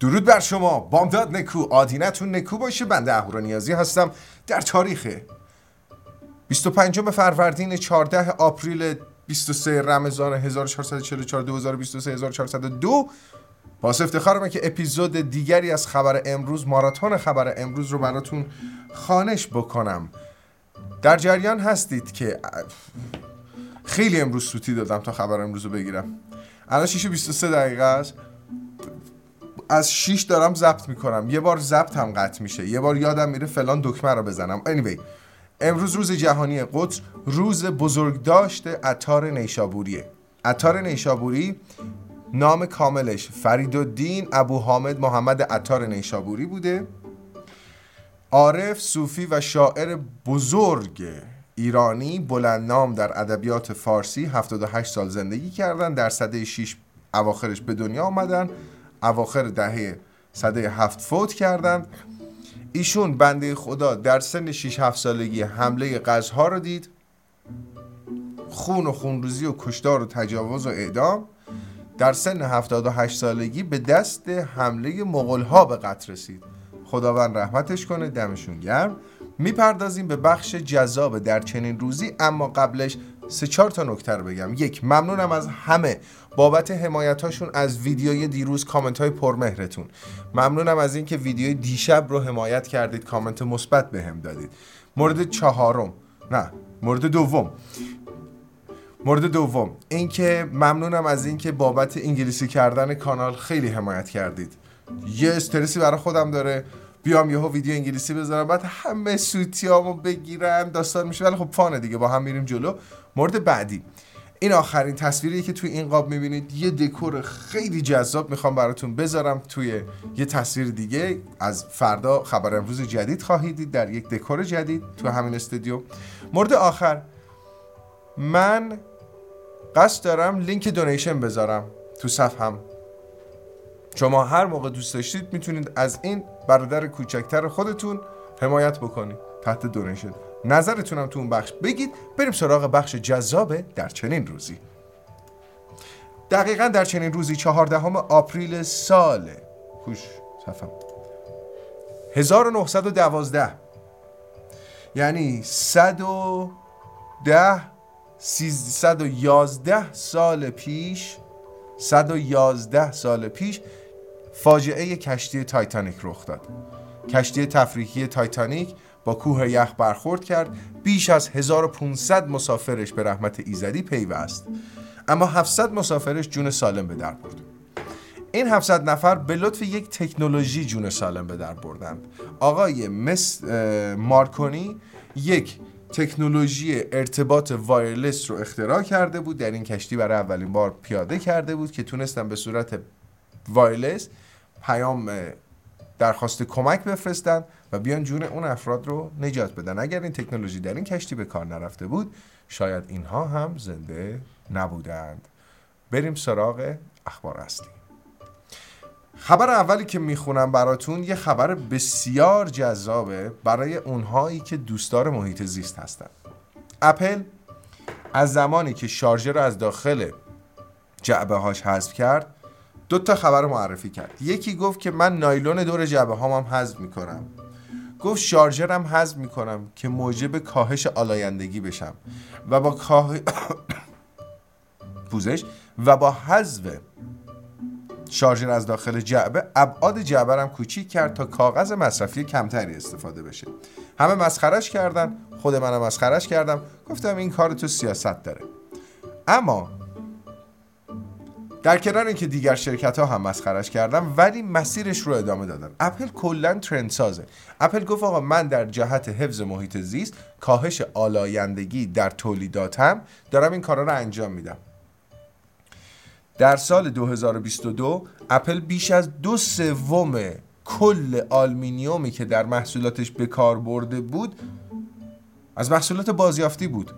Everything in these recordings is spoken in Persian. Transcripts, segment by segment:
درود بر شما. بامداد نکو. آدینتون نکو باشه. بنده اهورا نیازی هستم. در تاریخ 25 فروردین 14 آپریل 23 رمضان 1444 2023 1402 باز افتخارمه که اپیزود دیگری از خبر امروز ماراتون خبر امروز رو براتون خانش بکنم. در جریان هستید که خیلی امروز سوتی دادم تا خبر امروز رو بگیرم. الان 6 23 دقیقه است. از 6 دارم ضبط می‌کنم. یه بار ضبط هم قطع میشه. یه بار یادم میره فلان دکمه رو بزنم. Anyway امروز روز جهانی قدس روز بزرگداشت اتار نیشابوریه. اتار نیشابوری نام کاملش فرید ابو حامد محمد اتار نیشابوری بوده. عارف صوفی و شاعر بزرگ ایرانی بلند نام در ادبیات فارسی 78 سال زندگی کردن در سده 6 اواخرش به دنیا آمدن. اواخر دهه سده هفت فوت کردند. ایشون بنده خدا در سن 6 7 سالگی حمله غزها رو دید. خون و خونروزی و کشتار و تجاوز و اعدام. در سن 78 سالگی به دست حمله مغول ها به قتل رسید. خداوند رحمتش کنه دمشون گرم. می‌پردازیم به بخش جذاب در چنین روزی اما قبلش سه چهار تا نکته رو بگم. یک ممنونم از همه بابت حمایتاشون از ویدیوی دیروز کامنت های پرمهرتون. ممنونم از اینکه ویدیوی دیشب رو حمایت کردید کامنت مثبت بهم دادید. مورد چهارم نه مورد دوم. مورد دوم اینکه ممنونم از اینکه بابت انگلیسی کردن کانال خیلی حمایت کردید. یه استرسی برای خودم داره. بیام یهو ویدیو انگلیسی بذارم بعد همه سوتیامو بگیرم داستان میشه. ولی خب فانه دیگه با هم میریم جلو. مورد بعدی. این آخرین تصویری که توی این قاب می‌بینید. یه دکور خیلی جذاب می‌خوام براتون بذارم توی یه تصویر دیگه. از فردا خبر امروز جدید خواهید دید. در یک دکور جدید تو همین استودیو. مورد آخر. من قصد دارم لینک دونیشن بذارم تو صفحم. شما هر موقع دوست داشتید می‌تونید از این برادر کوچکتر خودتون حمایت بکنید تحت دونیشن. نظرتونم تو اون بخش بگید. بریم سراغ بخش جذابه در چنین روزی. دقیقا در چنین روزی چهاردهم آپریل سال. خوش صفم. 1912 یعنی 110 311 سال پیش 111 سال پیش فاجعه کشتی تایتانیک رخ داد. کشتی تفریحی تایتانیک با کوه یخ برخورد کرد بیش از 1500 مسافرش به رحمت ایزدی پیوست. اما 700 مسافرش جون سالم به در برد. این 700 نفر به لطف یک تکنولوژی جون سالم به در بردند. آقای مس مارکونی یک تکنولوژی ارتباط wireless رو اختراع کرده بود. در این کشتی برای اولین بار پیاده کرده بود که تونستن به صورت وایرلس پیام درخواست کمک بفرستن و بیان جون اون افراد رو نجات بدن. اگر این تکنولوژی در این کشتی به کار نرفته بود شاید اینها هم زنده نبودند. بریم سراغ اخبار اصلی. خبر اولی که می‌خونم براتون یه خبر بسیار جذابه برای اونهایی که دوستدار محیط زیست هستن. اپل از زمانی که شارژر رو از داخل جعبه هاش حذف کرد دو تا خبر معرفی کرد. یکی گفت که من نایلون دور جعبه هام هم حذف می‌کنم. گفت شارژرم حذف می‌کنم که موجب کاهش آلایندگی بشم و با کاه... پوزش و با حذف شارژر از داخل جعبه ابعاد جعبه هم کوچیک کرد تا کاغذ مصرفی کمتری استفاده بشه. همه مسخرش کردن خود منم مسخرش کردم. گفتم این کار تو سیاست داره. اما در کنار اینکه دیگر شرکت ها هم مسخرش کردن ولی مسیرش رو ادامه دادن. اپل کلا trend سازه اپل گفت آقا من در جهت حفظ محیط زیست کاهش آلایندگی در تولیداتم دارم این کارا رو انجام میدم. در سال 2022 اپل بیش از دو سوم کل آلومینیومی که در محصولاتش به کار برده بود از محصولات بازیافتی بود.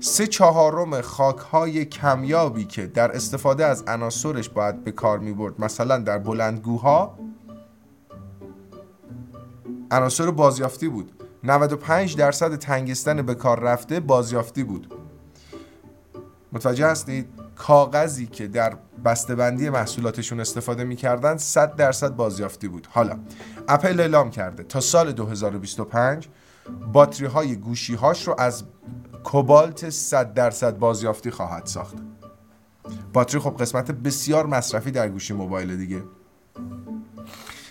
سه چهارم خاک های کمیابی که در استفاده از عناصرش باید به کار می برد مثلا در بلندگوها عناصر بازیافتی بود. 95 درصد تنگستن به کار رفته بازیافتی بود. متوجه هستید؟ کاغذی که در بسته‌بندی محصولاتشون استفاده می‌کردن 100 درصد بازیافتی بود. حالا اپل اعلام کرده تا سال 2025 باتری های گوشی هاش رو از کوبالت 100 درصد بازیافتی خواهد ساخت. باتری خب قسمت بسیار مصرفی در گوشی موبایل دیگه.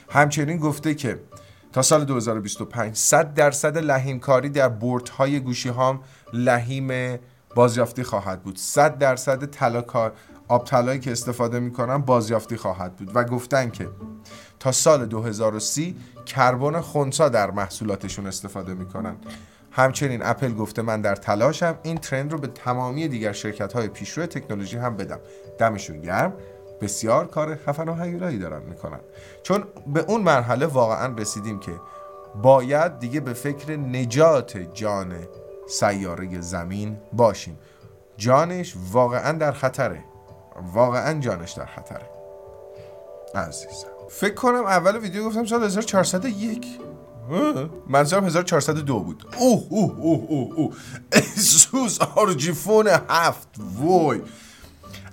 همچنین گفته که تا سال 2025 100 درصد لحیم کاری در بورت های گوشی هام لحیم بازیافتی خواهد بود. 100 درصد طلا آب طلایی که استفاده می‌کنن بازیافتی خواهد بود. و گفتن که تا سال 2030 کربن خونسا در محصولاتشون استفاده می‌کنن. همچنین اپل گفته من در تلاشم این ترند رو به تمامی دیگر شرکت های پیشرو تکنولوژی هم بدم. دمشون گرم. بسیار کار خفن و هیولایی دارن می‌کنن. چون به اون مرحله واقعا رسیدیم که باید دیگه به فکر نجات جان سیاره زمین باشیم. جانش واقعا در خطره. واقعا جانش در خطره. عزیزم. فکر کنم اول ویدیو گفتم سال 1401 منظورم 1402 بود. اوه اوه اوه اوه اوه. ASUS ROG Phone هفت وای.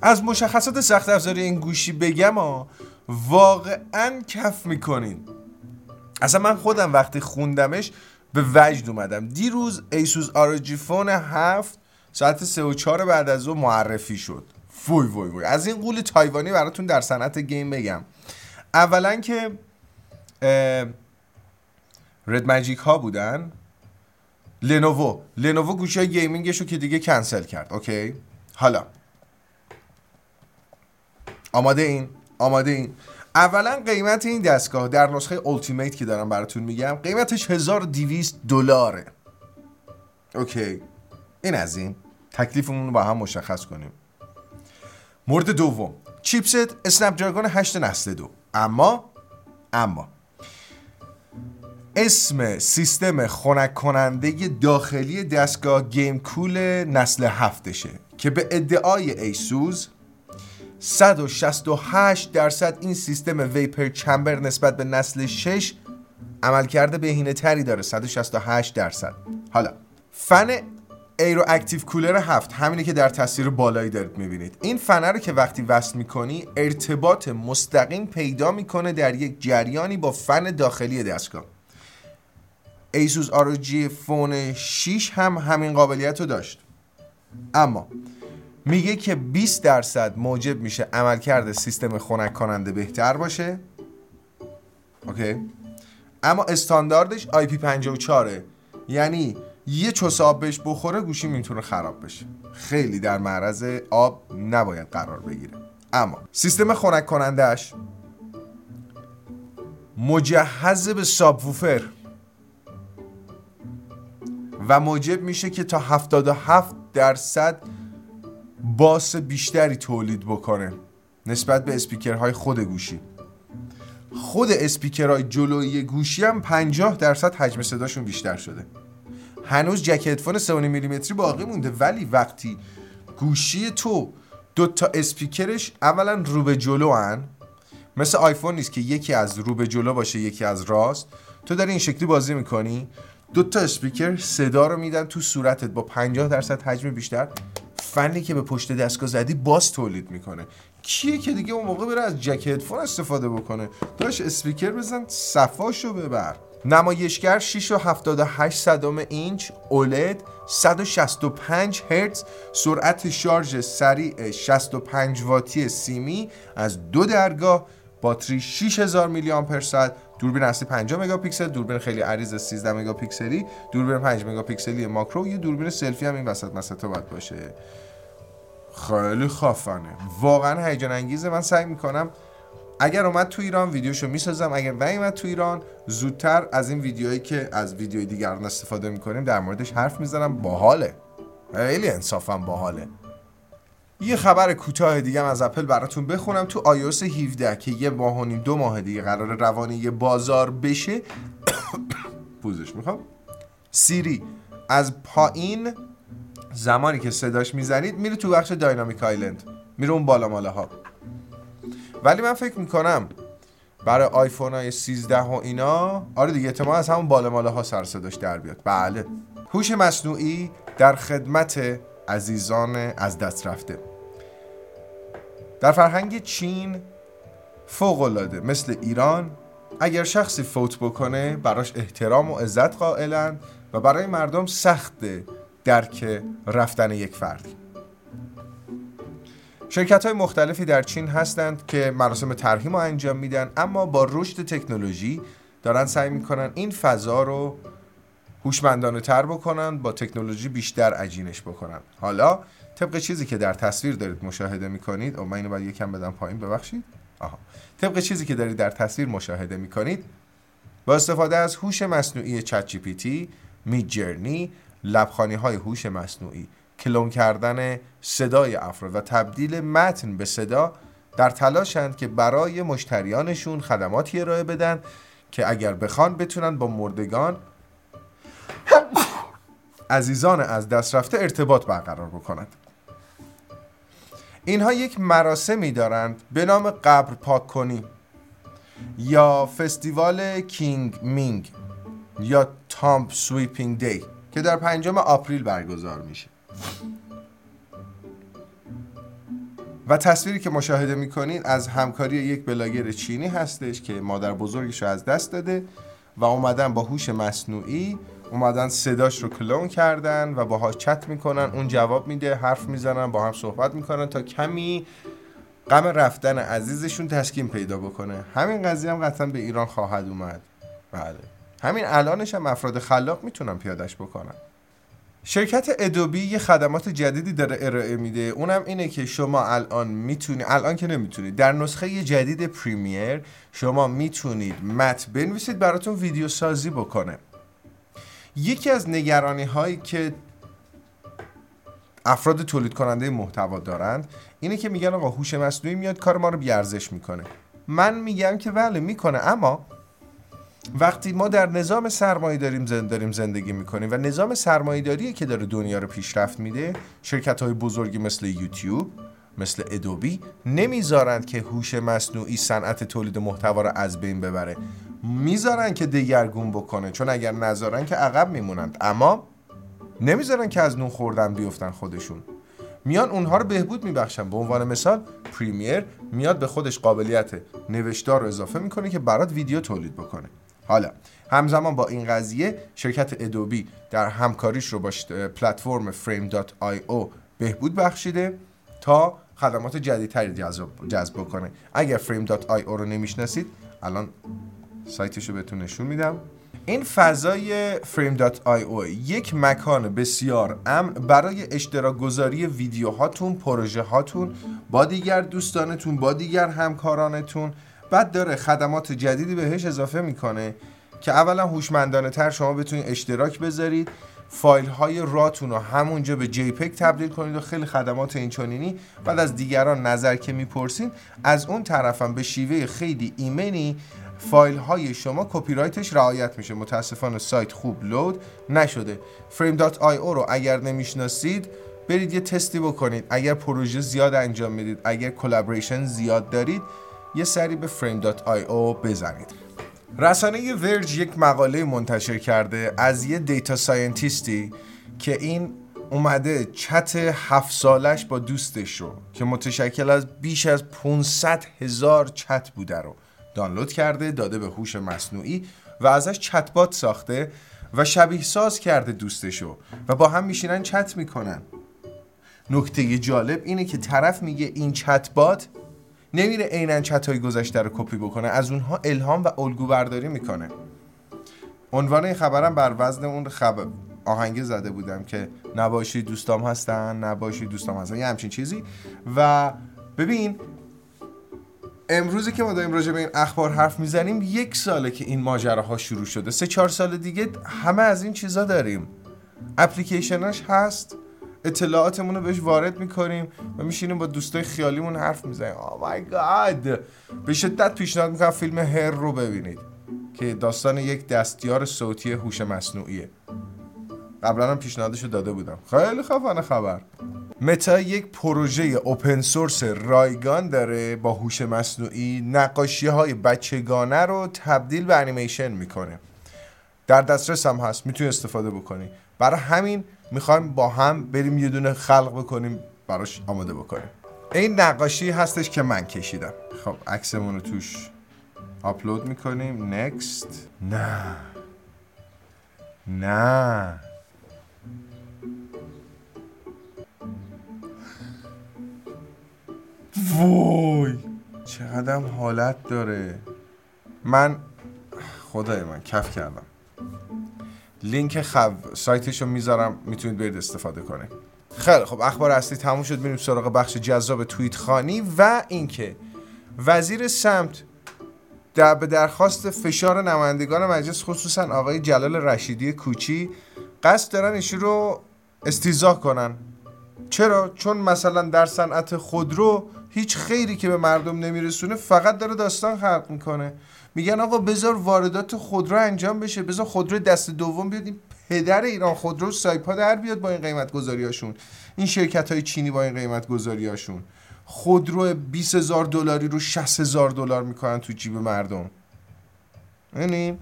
از مشخصات سخت افزاری این گوشی بگم ها واقعا کف می‌کنین. اصلا من خودم وقتی خوندمش به وجد اومدم. دیروز ASUS ROG Phone هفت ساعت 3 و 4 بعد از او معرفی شد. فوی وای وای. از این غول تایوانی براتون در صنعت گیم بگم. اولا که Red Magic ها بودن. Lenovo. Lenovo گوشی های gaming ش رو که دیگه کنسل کرد. اوکی؟ حالا. آماده این؟ آماده این. اولا قیمت این دستگاه در نسخه Ultimate که دارم براتون میگم قیمتش 1200 دلاره. اوکی. این از این. تکلیفمون رو با هم مشخص کنیم. مورد دوم. chipset Snapdragon 8 نسل دو. اما اما. اسم سیستم خنک کننده داخلی دستگاه GameCool نسل هفتشه که به ادعای ASUS 168 درصد این سیستم vapor chamber نسبت به نسل 6 عملکرد بهینه تری داره 168 درصد. حالا فن AeroActive Cooler هفت همینی که در تصویر بالایی دارید می‌بینید. این فنه رو که وقتی وصل می‌کنی ارتباط مستقیم پیدا می‌کنه در یک جریانی با فن داخلی دستگاه. ASUS ROG Phone 6 هم همین قابلیت رو داشت. اما میگه که 20 درصد موجب میشه عملکرد سیستم خنک کننده بهتر باشه. اوکی. اما استانداردش IP54 یعنی یه چوس آب بهش بخوره گوشی می‌تونه خراب بشه. خیلی در معرض آب نباید قرار بگیره. اما سیستم خنک کنندهش مجهز به سابوفر و موجب میشه که تا 77 درصد باس بیشتری تولید بکنه نسبت به اسپیکرهای خود گوشی. خود اسپیکرهای جلویی گوشی هم 50 درصد حجم صداشون بیشتر شده. هنوز جک هدفون 3.5 میلیمتری باقی مونده ولی وقتی گوشی تو دو تا اسپیکرش اولا رو به جلو هن مثل آیفون نیست که یکی از رو به جلو باشه یکی از راست تو داری این شکلی بازی می‌کنی دو تا اسپیکر صدا رو میدن تو صورتت با 50 درصد حجم بیشتر. فنی که به پشت دستگاه زدی باز تولید می‌کنه. کیه که دیگه اون موقع بره از جک هدفون استفاده بکنه؟ داش اسپیکر بزن صفاشو ببر. نمایشگر 6 و 78 صدم اینچ OLED 165 هرتز سرعت شارژ سریع 65 واتی سیمی از دو درگاه باتری 6000 میلی آمپر ساعت دوربین اصلی 50 مگاپیکسل دوربین خیلی عریض 13 مگاپیکسلی دوربین 5 مگاپیکسلی ماکرو یه دوربین سلفی هم این وسط مسطا باید باشه. خیلی خفنه. واقعا هیجان انگیزه. من سعی می‌کنم اگر اومد تو ایران ویدیوشو می‌سازم. اگر نیومد تو ایران زودتر از این ویدیوهایی که از ویدیوی دیگران استفاده می‌کنیم در موردش حرف می‌زنم. باحاله. خیلی انصافا باحاله. یه خبر کوتاه دیگه از اپل براتون بخونم. تو iOS 17 که یه ماه و نیم دو ماه دیگه قرار روانی بازار بشه. پوزش می‌خوام. سیری از پایین زمانی که صداش می‌زنید میره تو بخش داینامیک آیلند. میره اون بالا ماله ها ولی من فکر می‌کنم برای آیفون های 13 و اینا آره دیگه احتمال از همون بالا ماله ها سر صداش در بیاد. بله. هوش مصنوعی در خدمت عزیزان از دست رفته. در فرهنگ چین فوق العاده مثل ایران اگر شخصی فوت بکنه براش احترام و عزت قائلند و برای مردم سخته درک رفتن یک فردی شرکت های مختلفی در چین هستند که مراسم ترحیم رو انجام میدن اما با رشد تکنولوژی دارن سعی می‌کنن این فضا رو هوشمندانه تر بکنن با تکنولوژی بیشتر عجینش بکنن. حالا طبق چیزی که در تصویر دارید مشاهده می‌کنید او من اینو باید یکم بدم پایین ببخشید. آها. طبق چیزی که دارید در تصویر مشاهده می‌کنید با استفاده از هوش مصنوعی چت جی پی تی می جرنی لبخانی های هوش مصنوعی کلون کردن صدای افراد و تبدیل متن به صدا در تلاشند که برای مشتریانشون خدماتی ارائه بدن که اگر بخوان بتونن با مردگان عزیزان از دست رفته ارتباط برقرار بکنند اینها یک مراسمی دارند به نام قبر پاک کنی یا فستیوال Qingming یا Tomb Sweeping Day که در پنجم April برگزار میشه. و تصویری که مشاهده می‌کنین از همکاری یک بلاگر چینی هستش که مادر بزرگش رو از دست داده و اومدن با هوش مصنوعی اومدن صداش رو کلون کردن و باهاش چت می‌کنن اون جواب میده حرف می‌زنن با هم صحبت می‌کنن تا کمی غم رفتن عزیزشون تسکین پیدا بکنه. همین قضیه هم قطعا به ایران خواهد اومد. بله. همین الانش هم افراد خلاق می‌تونن پیادش بکنن. شرکت ادوبی یه خدمات جدیدی داره ارائه میده. اونم اینه که شما الان می‌تونید الان که نمی‌تونید. در نسخه جدید پریمیر شما می‌تونید متن بنویسید براتون ویدیو سازی بکنه. یکی از نگرانی هایی که افراد تولید کننده محتوا دارند اینه که میگن آقا هوش مصنوعی میاد کار ما رو بیارزش می‌کنه. من میگم که بله می‌کنه اما وقتی ما در نظام سرمایه داریم داریم زندگی می‌کنیم و نظام سرمایه که داره دنیا رو پیشرفت میده شرکت های بزرگی مثل یوتیوب مثل ادوبی نمی‌ذارند که هوش مصنوعی صنعت تولید محتوا رو از بین ببره. می‌ذارن که دگرگون بکنه. چون اگر نذارن که عقب میمونند. اما نمی‌ذارن که از نون خوردن بیفتن خودشون. میان اونها رو بهبود میبخشن. به عنوان مثال پریمیر میاد به خودش قابلیت نوشتار رو اضافه می‌کنه که برات ویدیو تولید بکنه. حالا همزمان با این قضیه شرکت ادوبی در همکاریش رو با پلتفرم frame.io بهبود بخشیده تا خدمات جدیدتری جذب بکنه. اگر frame.io رو نمی‌شناسید الان سایتش رو بهتون نشون میدم. این فضای frame.io یک مکان بسیار امن برای اشتراک گذاری ویدیوهاتون پروژه هاتون با دیگر دوستانتون با دیگر همکارانتون. بعد داره خدمات جدیدی بهش اضافه می‌کنه که اولا هوشمندانه تر شما بتونید اشتراک بذارید فایل های راتون رو همونجا به جی تبدیل کنید و خیلی خدمات اینچنینی بعد از دیگران نظر که می‌پرسین از اون طرفم به شیوه خیلی ایمنی فایل های شما کپی رایتش رعایت میشه. متاسفانه سایت خوب لود نشده. frame.io رو اگر نمی‌شناسید برید یه تستی بکنید. اگر پروژه زیاد انجام می‌دید اگر collaboration زیاد دارید یه سری به frame.io بزنید. رسانه ورج یک مقاله منتشر کرده از یه دیتا ساینتیستی که این اومده چت هفت سالش با دوستش رو که متشکل از بیش از 500 هزار چت بوده رو. دانلود کرده داده به هوش مصنوعی و ازش چتبات ساخته و شبیه ساز کرده دوستشو و با هم میشینن چت می‌کنن. نکته جالب اینه که طرف میگه این چتبات نمیره عینا چت های گذشته رو کپی بکنه از اونها الهام و الگو برداری می‌کنه. عنوان این خبرم بر وزن اون خبر آهنگ زده بودم که نباشی دوستام هستن نباشی دوستام هستن یه همچین چیزی. و ببین امروزی که ما داریم راجع به این اخبار حرف می‌زنیم یک ساله که این ماجراها شروع شده. سه چهار سال دیگه همه از این چیزا داریم. اپلیکیشناش هست. اطلاعاتمون رو بهش وارد می‌کنیم و میشینیم با دوستای خیالیمون حرف می‌زنیم. آه مای گاد به شدت پیشنهاد می‌کنم فیلم هر رو ببینید که داستان یک دستیار صوتی هوش مصنوعیه. قبلا هم پیشنهادش داده بودم. خیلی خفنه خبر. متا یک پروژه اوپن سورس رایگان داره با هوش مصنوعی نقاشی های بچگانه رو تبدیل به انیمیشن می‌کنه. در دسترس هم هست. می‌تونی استفاده بکنی. برای همین می‌خوایم با هم بریم یه دونه خلق بکنیم براش آماده بکنیم. این نقاشی هستش که من کشیدم. خب عکسمون رو توش آپلود می‌کنیم. نکست نه. نه. وای. چقدر حالت داره. من خدای من کف کردم. لینک خب سایتش رو می‌ذارم می‌تونید برید استفاده کنید. خیلی خب اخبار اصلی تموم شد. میریم سراغ بخش جذاب توییت خانی و اینکه وزیر سمت در به درخواست فشار نمایندگان مجلس خصوصا آقای جلال رشیدی کوچی قصد دارن ایشون رو استیزاه کنن. چرا؟ چون مثلا در صنعت خودرو هیچ خیری که به مردم نمیرسونه فقط داره داستان خلق می‌کنه. میگن آقا بذار واردات خودرو انجام بشه بذار خودرو دست دوم بیاد این پدر ایران خودرو سایپا در بیاد با این قیمت گذاریاشون این شرکت های چینی با این قیمت گذاریاشون خودرو 20 هزار دلاری رو 60 هزار دلار می‌کنن تو جیب مردم. یعنی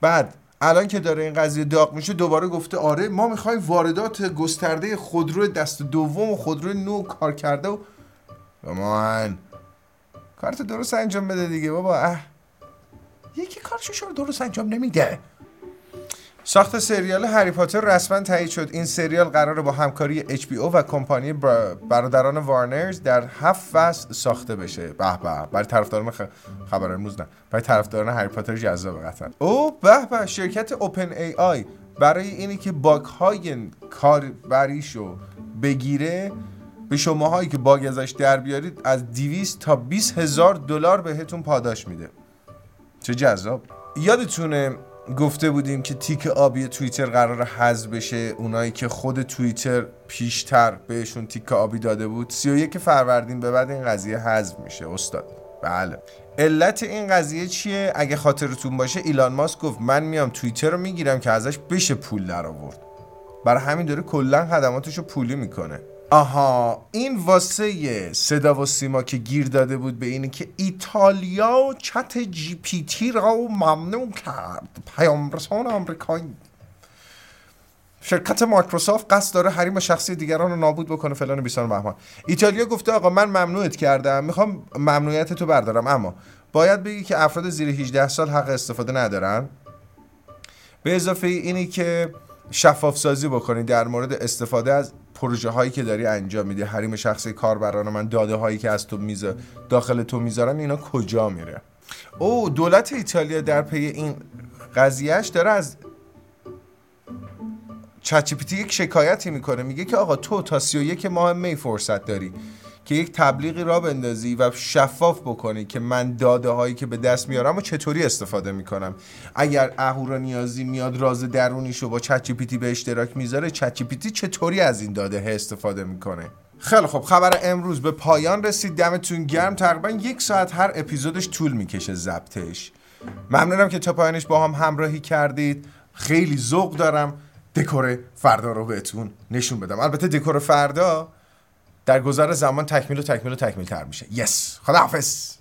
بعد الان که داره این قضیه داغ میشه دوباره گفته آره ما می‌خوایم واردات گسترده خودرو دست دوم و خودرو نو کار کرده و من کارت درست انجام بده دیگه بابا. اه. یکی کارشو رو درست انجام نمیده. ساخت سریال هری پاتر رسما تایید شد. این سریال قراره با همکاری HBO و کمپانی برادران وارنرز در هفت فصل ساخته بشه. به به. برای طرفداران خ... خبر امروز نه. برای طرفداران هری پاتر جذاب قطعا. او به به. شرکت اوپن ای آی برای اینی که باگ های کاربریشو بگیره به شماهایی که باگ ازش در بیارید از 200 تا 20 هزار دلار بهتون پاداش میده. چه جذاب. یادتونه گفته بودیم که تیک آبی توییتر قرار حذف بشه؟ اونایی که خود توییتر پیشتر بهشون تیک آبی داده بود. 31 فروردین به بعد این قضیه حذف میشه استاد. بله. علت این قضیه چیه؟ اگه خاطرتون باشه ایلان ماسک گفت من میام توییتر رو می‌گیرم که ازش بشه پول در آورد برای همین داره کلا خدماتش رو پولی می‌کنه. آها این واسه صدا و سیما که گیر داده بود به اینه که ایتالیا چت جی پی تی را ممنوع کرد. پیام رسان آمریکایی. شرکت مایکروسافت قصد داره حریم شخصی دیگران رو نابود بکنه فلان بیسان بهمان ایتالیا گفته آقا من ممنوعت کردم می‌خوام ممنوعیت تو بردارم. اما باید بگی که افراد زیر 18 سال حق استفاده ندارن. به اضافه اینی که شفاف سازی بکنی در مورد استفاده از پروژه هایی که داری انجام میدی حریم شخصی کاربران من داده هایی که از تو میزه داخل تو می‌ذارن اینا کجا میره؟ او دولت ایتالیا در پی این قضیهش داره از چچیپیتی یک شکایتی می‌کنه. میگه که آقا تو تا 31 ماه می فرصت داری. که یک تبلیغی را بندازی و شفاف بکنی که من داده هایی که به دست میارم و چطوری استفاده می‌کنم؟ اگر اهورا نیازی میاد راز درونیشو با چت پیتی به اشتراک می‌ذاره چت پیتی چطوری از این داده استفاده می‌کنه؟ خیلی خب خبر امروز به پایان رسید. دمتون گرم. تقریبا یک ساعت هر اپیزودش طول می‌کشه ضبطش. ممنونم که تا پایانش با هم همراهی کردید. خیلی ذوق دارم. دکور فردا رو بهتون نشون بدم. البته دکور فردا در گذر زمان تکمیل و تکمیل و تکمیل تر میشه. یس خداحافظ.